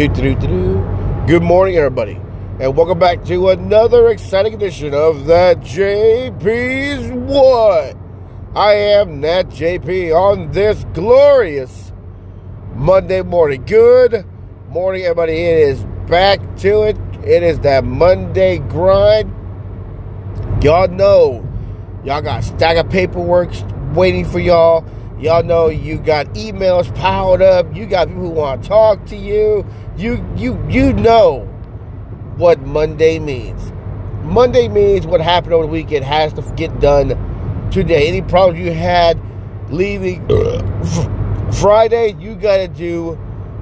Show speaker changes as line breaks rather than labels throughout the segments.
Do, do, do. Good morning, everybody, and welcome back to another exciting edition of That JP's What. I am Nat JP on this glorious Monday morning. Good morning, everybody. It is back to it. It is that Monday grind. Y'all know, y'all got stack of paperwork waiting for y'all. Y'all know you got emails piled up. You got people who want to talk to you. You you you know what Monday means. Monday means what happened over the weekend has to get done today. Any problems you had leaving Friday, you got to do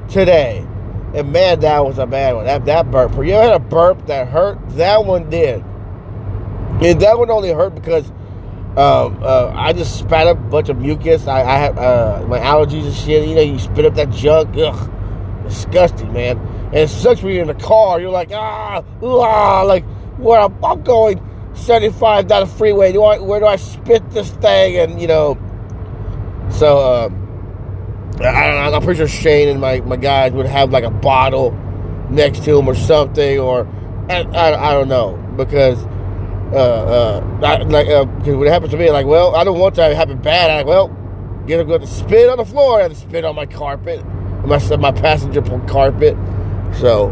today. And man, that was a bad one. That that burp. You ever had a burp that hurt? That one did. And that one only hurt because um, uh, I just spat up a bunch of mucus. I, I have uh, my allergies and shit. You know, you spit up that junk. Ugh, disgusting, man. And it sucks when you're in the car. You're like, ah, ah, like where I'm, I'm going 75 down the freeway. Do I, where do I spit this thing? And you know, so um, I, I'm pretty sure Shane and my my guys would have like a bottle next to him or something, or I, I, I don't know because uh, uh, I, like, uh, cause when it happens to me, like, well, I don't want that to happen bad. Like, well, get to go to spit on the floor and spit on my carpet, my my passenger carpet. So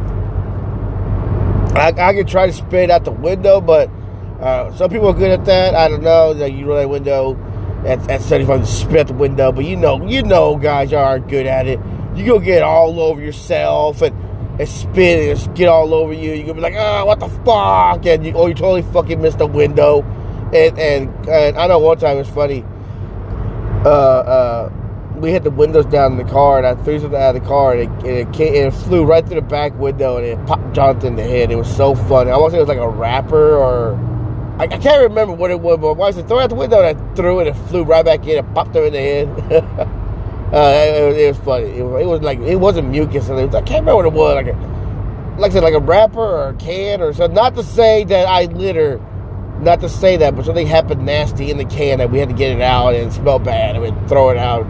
I, I can try to spit out the window, but uh, some people are good at that. I don't know. Like you roll that window at, at 75 to spit out the window, but you know, you know, guys aren't good at it. You go get all over yourself and and spit and get all over you. You're gonna be like, oh, what the fuck? And you, oh, you totally fucking missed the window. And, and, and I know one time it's funny. Uh, uh, we had the windows down in the car, and I threw something out of the car, and it, and it, came, and it flew right through the back window, and it popped Jonathan in the head. It was so funny. I want to say it was like a rapper, or I, can't remember what it was, but why I said throw out the window, and I threw it, and it flew right back in, and popped her in the head. Uh, it, it, was funny. It, it, was like it wasn't mucus, it was, I can't remember what it was. Like, a, like I said, like a wrapper or a can or something. Not to say that I litter, not to say that, but something happened nasty in the can that we had to get it out and it smelled bad, and we throw it out.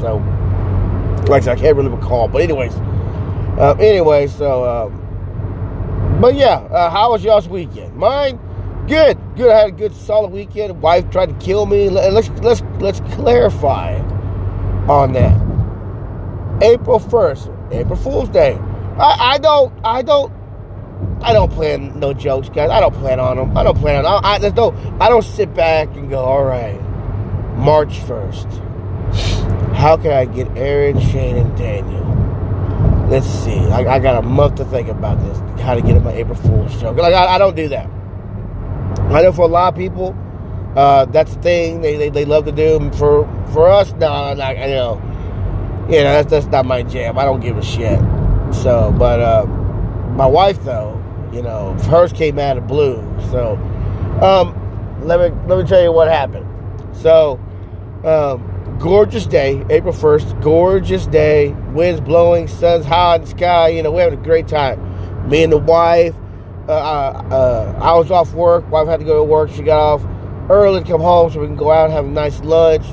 So, like I said, I can't really recall. But anyways, uh, anyway, so, um, but yeah, uh, how was y'all's weekend? Mine, good, good. I had a good, solid weekend. Wife tried to kill me. Let's let's let's clarify on that. April 1st, April Fool's Day. I, I don't, I don't, I don't plan no jokes, guys. I don't plan on them. I don't plan on. I, I no. I don't sit back and go, all right, March 1st. How can I get Aaron, Shane, and Daniel? Let's see. I, I got a month to think about this. How to get in my April Fool's joke. Like I, I don't do that. I know for a lot of people, uh, that's the thing they, they, they love to do. For for us, no, not, you know, you know that's that's not my jam. I don't give a shit. So, but uh, my wife though, you know, hers came out of blue. So, um, let me let me tell you what happened. So, um, gorgeous day, April first, gorgeous day, winds blowing, sun's high in the sky. You know, we're having a great time. Me and the wife. Uh, uh, I was off work. Wife had to go to work. She got off early to come home so we can go out and have a nice lunch.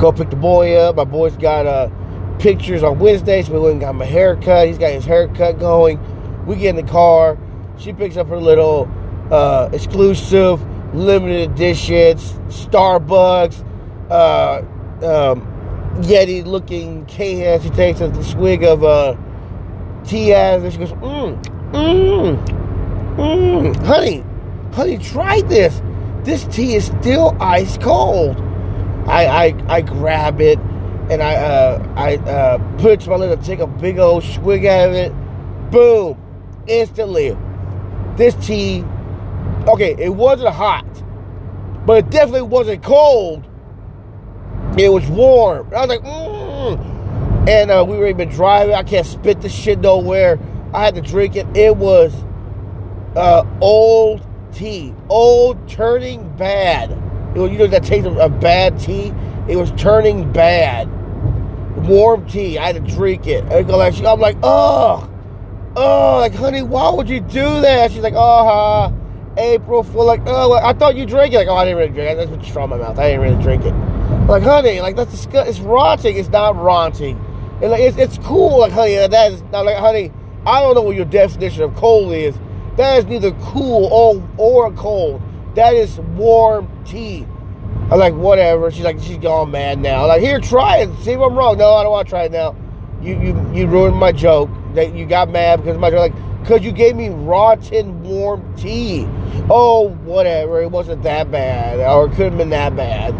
Go pick the boy up. My boy's got uh, pictures on Wednesday, so we went and got my haircut. He's got his haircut going. We get in the car. She picks up her little uh, exclusive, limited editions, Starbucks, uh, um, Yeti looking can. She takes a swig of uh, tea out and she goes, mmm, mmm, mmm, honey, honey, try this this tea is still ice cold. I I, I grab it and I uh, I uh, put my lips, take a big old swig out of it. Boom! Instantly, this tea. Okay, it wasn't hot, but it definitely wasn't cold. It was warm. I was like, mmm. And uh, we were even driving. I can't spit this shit nowhere. I had to drink it. It was uh, old tea. Old turning bad. You know that taste of, bad tea? It was turning bad. Warm tea. I had to drink it. I'm like, oh, oh, like, honey, why would you do that? She's like, oh, huh. April Fool. Like, oh, I thought you drank it. Like, oh, I didn't really drink it. That's what you in my mouth. I didn't really drink it. Like, honey, like, that's disgusting. It's rotting. It's not rotting. And like it's, it's cool, like honey, that is not like honey. I don't know what your definition of cold is. That is neither cool or or cold. That is warm tea. I'm like, whatever. She's like, she's gone mad now. I'm like, here, try it. See if I'm wrong. No, I don't want to try it now. You you you ruined my joke. That you got mad because my joke. Like, because you gave me rotten warm tea. Oh, whatever. It wasn't that bad, or it could have been that bad.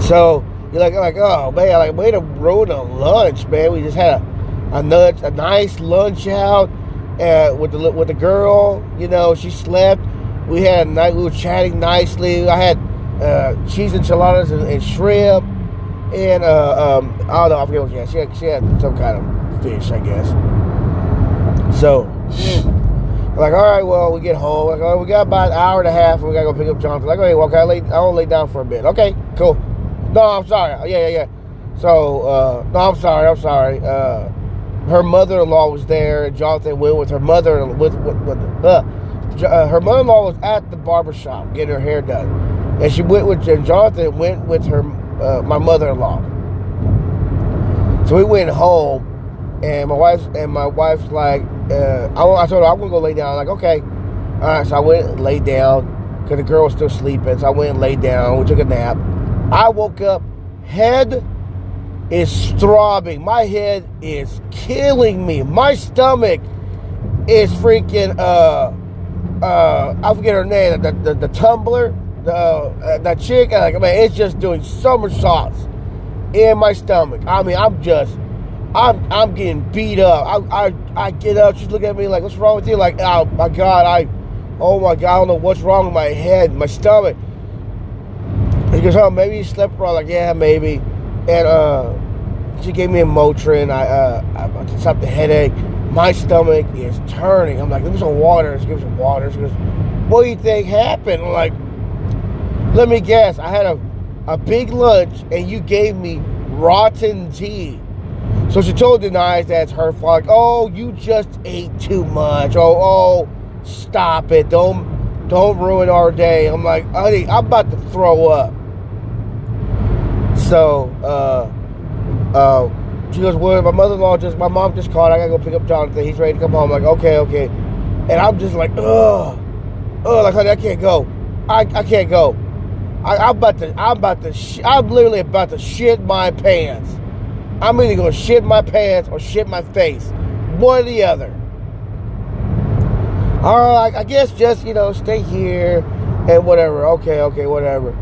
so you're like, like, oh man, like, way to ruin a lunch, man. We just had a a, a nice lunch out uh, with the with the girl. You know, she slept we had a night. We were chatting nicely. I had uh, cheese enchiladas and, and shrimp, and uh, um, I don't know. I forget what she had. She had. She had some kind of fish, I guess. So, like, all right, well, we get home. Like, oh, we got about an hour and a half, and we gotta go pick up Jonathan. Like, okay, well, okay, I lay, I want to lay down for a bit. Okay, cool. No, I'm sorry. Yeah, yeah, yeah. So, uh, no, I'm sorry. I'm sorry. Uh, her mother-in-law was there, and Jonathan went with her mother with with, with uh, uh, her mother-in-law was at the barber shop getting her hair done, and she went with and Jonathan went with her uh, my mother-in-law. So we went home, and my wife and my wife's like, uh, I, I, told her I'm gonna go lay down. I'm like, okay, all right. So I went and laid down because the girl was still sleeping. So I went and laid down. We took a nap. I woke up, head is throbbing. My head is killing me. My stomach is freaking uh uh, I forget her name, the, the, the tumbler, the, uh, that chick, like, man, it's just doing somersaults in my stomach. I mean, I'm just, I'm, I'm getting beat up. I, I, I get up, she's looking at me like, what's wrong with you? Like, oh my God, I, oh my God, I don't know what's wrong with my head, my stomach. He goes, oh, maybe you slept wrong. Like, yeah, maybe. And, uh, she gave me a Motrin. I, uh, I stopped the headache my stomach is turning. I'm like, give me some water. She gives me some water. She goes, what do you think happened? I'm like, let me guess. I had a, a big lunch and you gave me rotten tea. So she totally denies that's her fault. Like, oh, you just ate too much. Oh, oh, stop it. Don't don't ruin our day. I'm like, honey, I'm about to throw up. So, uh, uh, she goes, well, my mother-in-law just, my mom just called. I gotta go pick up Jonathan. He's ready to come home. I'm like, okay, okay. And I'm just like, ugh, ugh, like, honey, I can't go. I, I can't go. I, am about to, I'm about to, sh- I'm literally about to shit my pants. I'm either gonna shit my pants or shit my face. One or the other. All right, I guess just, you know, stay here and whatever. Okay, okay, whatever.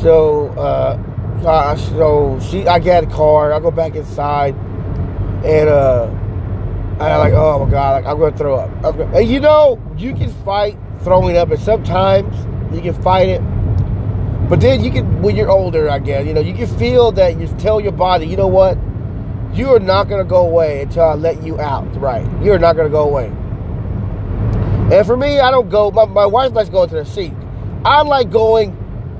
So, uh, I, so she, I get a car. I go back inside, and uh, I like, oh my god, like I'm gonna throw up. Gonna, and you know, you can fight throwing up, and sometimes you can fight it. But then you can, when you're older, I guess, you know, you can feel that you tell your body, you know what, you are not gonna go away until I let you out. Right? You are not gonna go away. And for me, I don't go. My, my wife likes going to the sink. I like going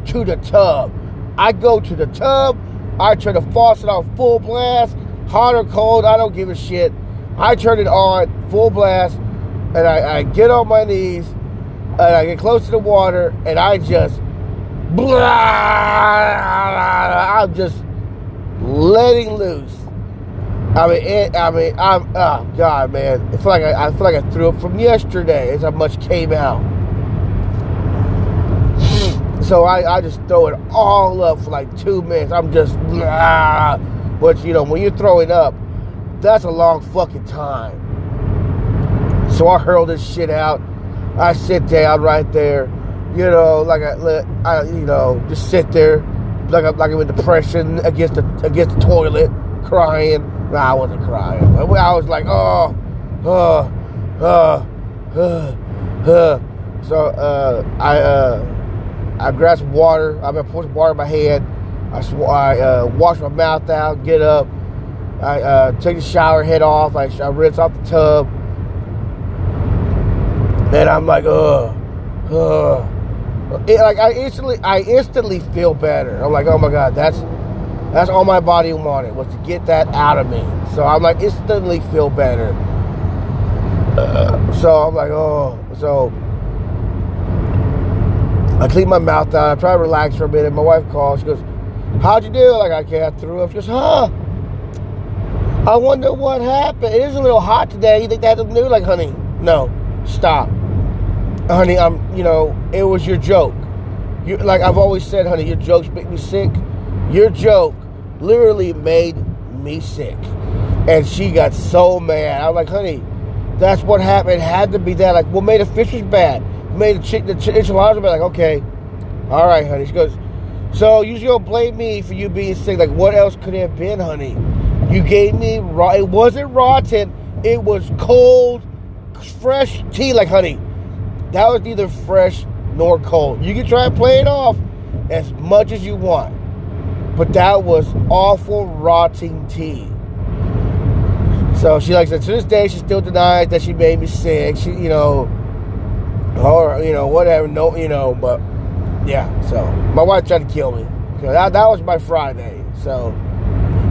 to the tub. I go to the tub, I turn the faucet on full blast, hot or cold, I don't give a shit. I turn it on full blast, and I, I get on my knees, and I get close to the water, and I just, blah, I'm just letting loose. I mean, it, I mean, I'm, oh God, man, I feel like I, I feel like I threw up from yesterday. As how much came out. So I, I just throw it all up for like two minutes. I'm just, ah. But you know, when you're throwing up, that's a long fucking time. So I hurl this shit out. I sit down right there, you know, like I, I you know, just sit there, like I'm like I'm in depression against the against the toilet, crying. Nah, I wasn't crying. I was like, oh, oh, oh, oh, oh. So uh, I uh, I grab some water. I'm gonna put some water in my head. I, I uh, wash my mouth out, get up. I uh, take a shower, head off. I, I rinse off the tub. Then I'm like, ugh, ugh. It, like I instantly, I instantly feel better. I'm like, oh my god, that's that's all my body wanted was to get that out of me. So I'm like, instantly feel better. Uh, so I'm like, oh, so I clean my mouth out. I try to relax for a minute. My wife calls. She goes, How'd you do? Like, can't. I threw up. She goes, Huh? I wonder what happened. It is a little hot today. You think that had new? Like, honey, no, stop, honey. I'm, you know, it was your joke. You like I've always said, honey, your jokes make me sick. Your joke literally made me sick, and she got so mad. I'm like, honey, that's what happened. It had to be that. Like, what made the fish was bad? Made the chick the enchiladas bad. Like, okay, all right, honey. She goes, so you gonna blame me for you being sick? Like, what else could it have been, honey? You gave me raw. It wasn't rotten. It was cold, fresh tea. Like honey, that was neither fresh nor cold. You can try and play it off as much as you want, but that was awful, rotting tea. So she like said to this day she still denies that she made me sick. She, you know, or you know whatever. No, you know, but yeah. So my wife tried to kill me. So that that was my Friday. So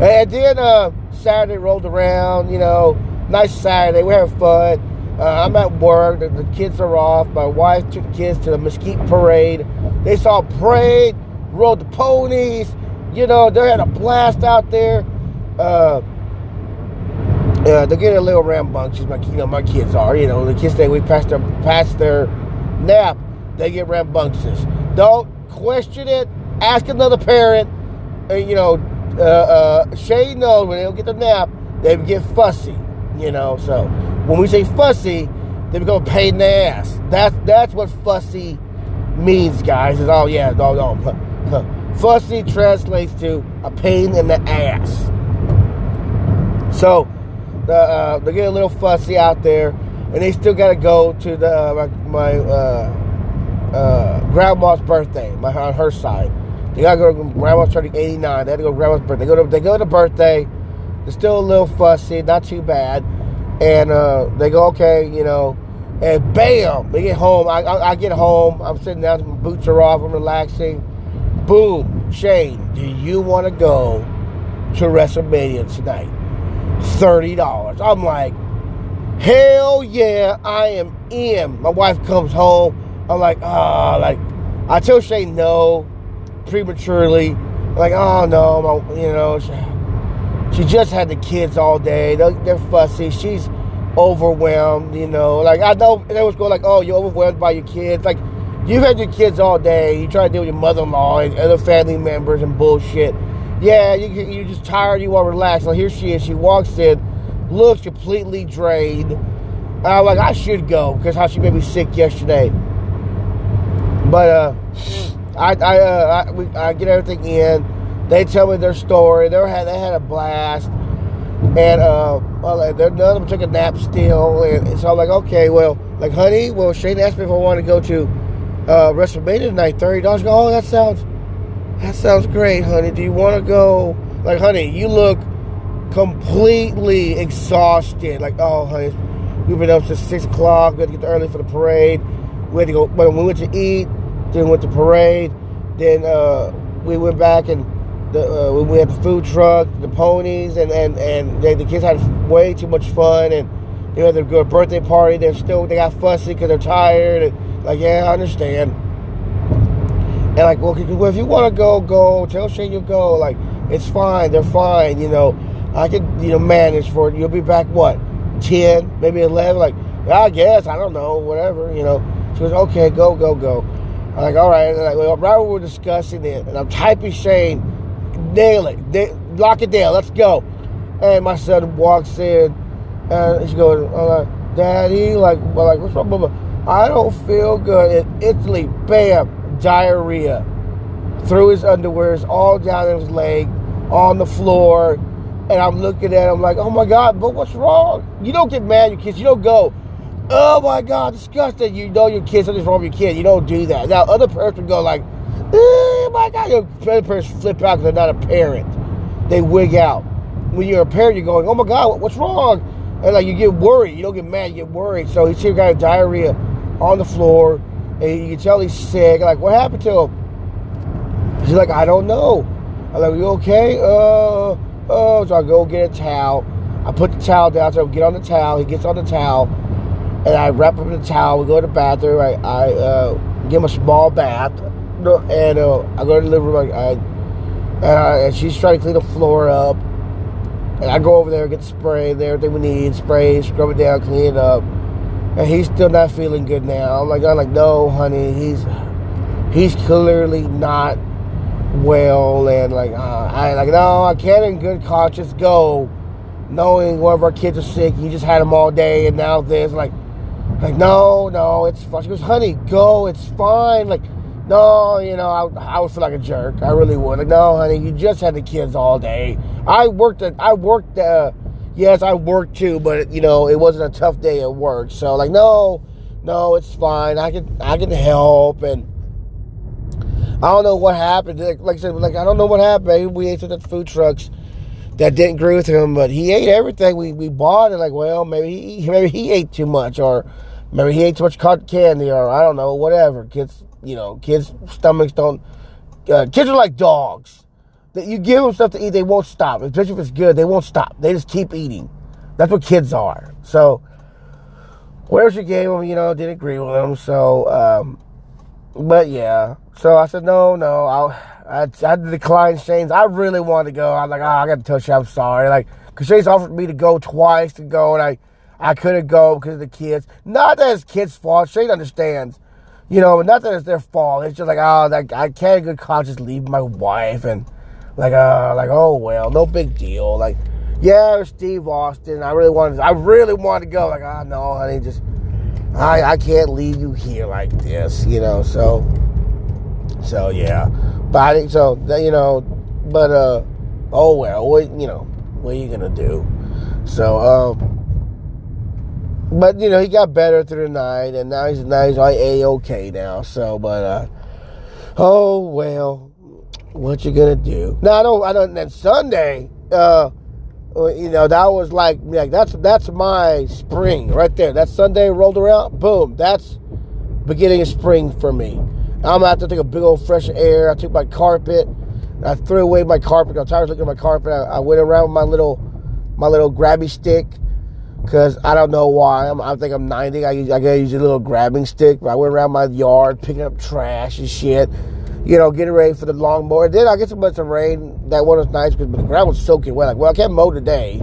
and then uh, Saturday rolled around, you know, nice Saturday. We have fun. Uh, I'm at work. The, the, kids are off. My wife took the kids to the Mesquite Parade. They saw a parade, rode the ponies. You know, they had a blast out there. Uh, uh, they're getting a little rambunctious. My, you know, my kids are. You know, the kids they we past their past their nap, they get rambunctious. Don't question it. Ask another parent. Uh, you know, uh, uh, Shay knows when they don't get the nap, they get fussy. You know, so when we say fussy, they become a pain in the ass. That's that's what fussy means, guys. Is oh yeah, no, no. Fussy translates to a pain in the ass. So uh, they get a little fussy out there, and they still got to go to the uh, my, my uh, uh, grandma's birthday, my on her side. They gotta go to grandma's turning 89. They had to go to grandma's birthday. They go to, they go to the birthday. They're still a little fussy, not too bad. And uh, they go, okay, you know, and bam, they get home. I, I, I, get home. I'm sitting down, my boots are off, I'm relaxing. Boom, Shane, do you want to go to WrestleMania tonight? $30. I'm like, hell yeah, I am in. My wife comes home. I'm like, ah, oh, like, I tell Shane no prematurely. Like, oh no, my, you know, she, she, just had the kids all day. They're, they're, fussy. She's overwhelmed, you know. Like, I know they was going like, oh, you're overwhelmed by your kids. Like, you've had your kids all day. You try to deal with your mother-in-law and other family members and bullshit. Yeah, you, you're just tired. You want to relax. So here she is. She walks in, looks completely drained. And I'm like, I should go because how she made me sick yesterday. But uh I I, uh, I, we, I get everything in. They tell me their story. They had they had a blast, and uh, well, none of them took a nap still. And so I'm like, okay, well, like, honey, well, Shane asked me if I want to go to uh, WrestleMania tonight. Thirty dollars. Oh, that sounds that sounds great, honey. Do you want to go? Like, honey, you look completely exhausted. Like, oh, honey, we've been up since six o'clock. We had to get early for the parade. We had to go. When we went to eat, then went to parade. Then uh, we went back and the, uh, we had the food truck, the ponies, and and and they, the kids had way too much fun. And they had their good birthday party. They're still they got fussy because they're tired. And like, yeah, I understand. And like, well, if you want to go, go. Tell Shane you'll go. Like, it's fine. They're fine. You know, I could you know manage for it. You'll be back what, ten, maybe eleven. Like, I guess I don't know, whatever. You know. She goes, okay, go, go, go. I'm like, all right. like, well, right when we're discussing it, and I'm typing Shane, nail it, lock it down, let's go. And my son walks in, and she goes, like, Daddy, like, well, like, what's wrong? I don't feel good. In Italy, bam, diarrhea. Through his underwears, all down his leg, on the floor. And I'm looking at him like, oh my God, but what's wrong? You don't get mad, you kids. You don't go, oh my god, disgusting. You know your kids, something's wrong with your kid. You don't do that. Now, other parents would go like, oh my god, your other parents flip out because they're not a parent. They wig out. When you're a parent, you're going, oh my god, what's wrong? And like you get worried. You don't get mad, you get worried. So he's here got diarrhea on the floor, and you can tell he's sick. Like, what happened to him? He's like, I don't know. I'm like, you okay? Uh, oh, so I go get a towel. I put the towel down, so I get on the towel. He gets on the towel and I wrap in a towel. We go to the bathroom. I, I uh, give him a small bath, and uh, I go to the living room. I, and, I, and she's trying to clean the floor up, And I go over there, get the spray, everything we need, spray, scrub it down, clean it up. And he's still not feeling good now. I'm like, I'm like, no, honey, he's he's clearly not well, and like, uh, I like, no, I can't in good conscience go, knowing one of our kids are sick. You just had them all day, and now this, like, like, no, no, it's fine. She goes, honey, go, it's fine. Like, no, you know, I, I would feel like a jerk. I really would. Like, no, honey, you just had the kids all day. I worked I worked, uh, yes, I worked too, but you know, it wasn't a tough day at work. So like, no, no, it's fine. I can, I can help. And I don't know what happened. Like, like I said, like I don't know what happened. We ate of the food trucks that didn't agree with him, but he ate everything we, we bought. And like, well, maybe he, maybe he ate too much, or maybe he ate too much cotton candy, or I don't know, whatever. Kids, you know, kids' stomachs don't. Uh, kids are like dogs. That you give them stuff to eat, they won't stop. Especially if it's good, they won't stop. They just keep eating. That's what kids are. So, she gave them, you know, didn't agree with them. So, um, but yeah. So I said, no, no. I'll, I, I had to decline Shane's. I really wanted to go. I'm like, oh, I got to tell you I'm sorry. Like, because Shane's offered me to go twice to go, and I, I couldn't go because of the kids. Not that it's kids' fault. Shane understands. You know, not that it's their fault. It's just like, oh, like, I can't good conscience leave my wife. And, like, uh, like, oh, well, no big deal. Like, yeah, Steve Austin. I really wanted, I really wanted to go. Like, oh, no, honey, just, I, I can't leave you here like this, you know, so, so, yeah. But I think, so, you know, but, uh, oh, well, what, you know, what are you to do? So, um, but you know he got better through the night, and now he's now he's like a okay now. So, but uh, oh well, what you gonna do? No, I don't I don't. That Sunday, uh, you know that was like like that's that's my spring right there. That Sunday rolled around, boom, that's beginning of spring for me. I'm have to take a big old fresh air. I took my carpet. I threw away my carpet. I'm tired of looking at my carpet. I, I went around with my little my little grabby stick Cause I don't know why. I'm, I think I'm 90. I, I gotta use a little grabbing stick. But I went around my yard picking up trash and shit. You know, getting ready for the lawnmower. Then I get some bunch of rain. That one was nice because the ground was soaking wet. Like, well, I can't mow today.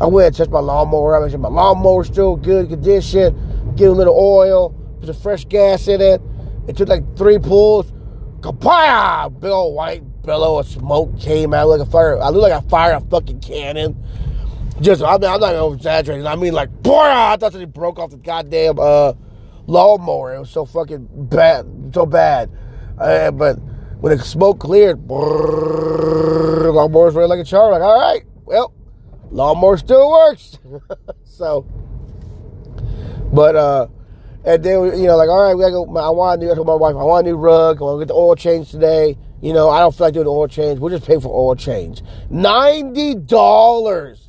I went and touched my lawnmower. I make sure my lawnmower's still good condition. Get a little oil. Put some fresh gas in it. It took like three pulls. Kapaya! Big old white billow of smoke came out like a fire. I look like I fired a fucking cannon. Just, I mean, I'm not over exaggerating. I mean, like, boy, I thought he broke off the goddamn uh, lawnmower. It was so fucking bad, so bad. Uh, but when the smoke cleared, brrr, lawnmower's running like a charm. Like, all right, well, lawnmower still works. so, but uh, and then you know, like, all right, we gotta go. I want a new. I told my wife, I want a new rug. I want to get the oil change today. You know, I don't feel like doing the oil change. We'll just pay for oil change. Ninety dollars.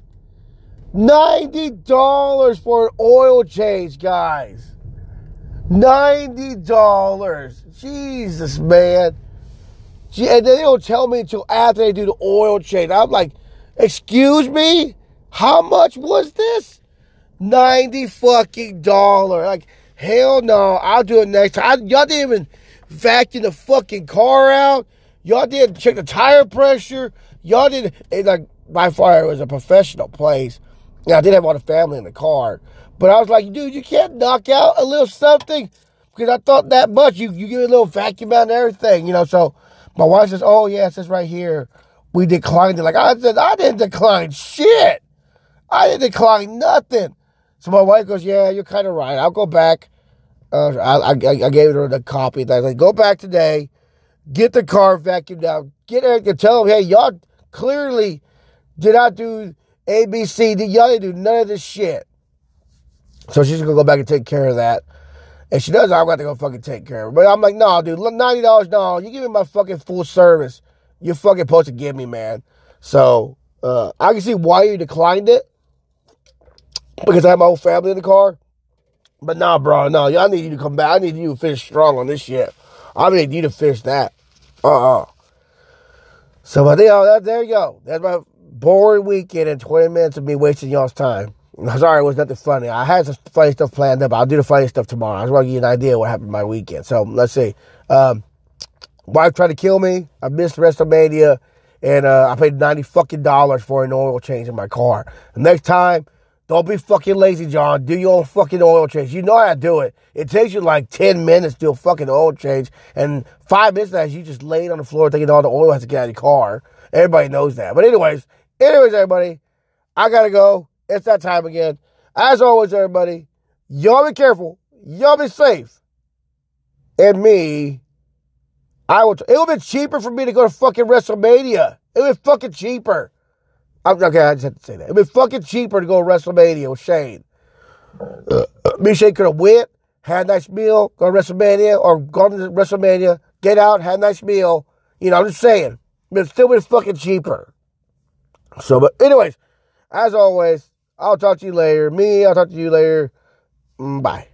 $90 for an oil change, guys. $90. Jesus, man. And they don't tell me until after they do the oil change. I'm like, excuse me? How much was this? 90 fucking dollar. Like, hell no. I'll do it next time. I, y'all didn't even vacuum the fucking car out. Y'all didn't check the tire pressure. Y'all didn't, like, by far, it was a professional place. Yeah, I did have all the family in the car. But I was like, dude, you can't knock out a little something because I thought that much. You you give it a little vacuum out and everything, you know. So my wife says, oh, yeah, it says right here. We declined it. Like I said, I didn't decline shit. I didn't decline nothing. So my wife goes, yeah, you're kind of right. I'll go back. Uh, I, I, I, gave her the copy. I like, go back today, get the car vacuumed out, get her to tell them, hey, y'all clearly did not do A, B, C. a, B, C, D. Y'all didn't do none of this shit. So she's gonna go back and take care of that. And she does, I'm gonna go fucking take care of her. But I'm like, no, dude, $90, no, you give me my fucking full service. You're fucking supposed to give me, man. So, uh, I can see why you declined it. Because I have my whole family in the car. But nah, bro, no, y'all need you to come back. I need you to finish strong on this shit. I need you to finish that. Uh-uh. So, but yeah, that, there you go. That's my boring weekend and 20 minutes of me wasting y'all's time. Sorry, it was nothing funny. I had some funny stuff planned up. I'll do the funny stuff tomorrow. I just want to give you an idea what happened my weekend. So let's see. Um, wife tried to kill me. I missed WrestleMania. and uh, I paid ninety fucking dollars for an oil change in my car. Next time, don't be fucking lazy, John. Do your own fucking oil change. You know how to do it. It takes you like ten minutes to do a fucking oil change, and five minutes that you just laid on the floor thinking all the oil has to get out of your car. Everybody knows that. But anyways, anyways, everybody, I gotta go. It's that time again. As always, everybody, y'all be careful. Y'all be safe. And me, I will. T- it would be cheaper for me to go to fucking WrestleMania. It would be fucking cheaper. I'm, okay, I just had to say that. It would be fucking cheaper to go to WrestleMania with Shane. Uh, me Shane could have went, had a nice meal, go to WrestleMania, or gone to WrestleMania, get out, had a nice meal. You know, I'm just saying. But it still be fucking cheaper. So, but anyways, as always, I'll talk to you later. Me, I'll talk to you later. Mm, bye.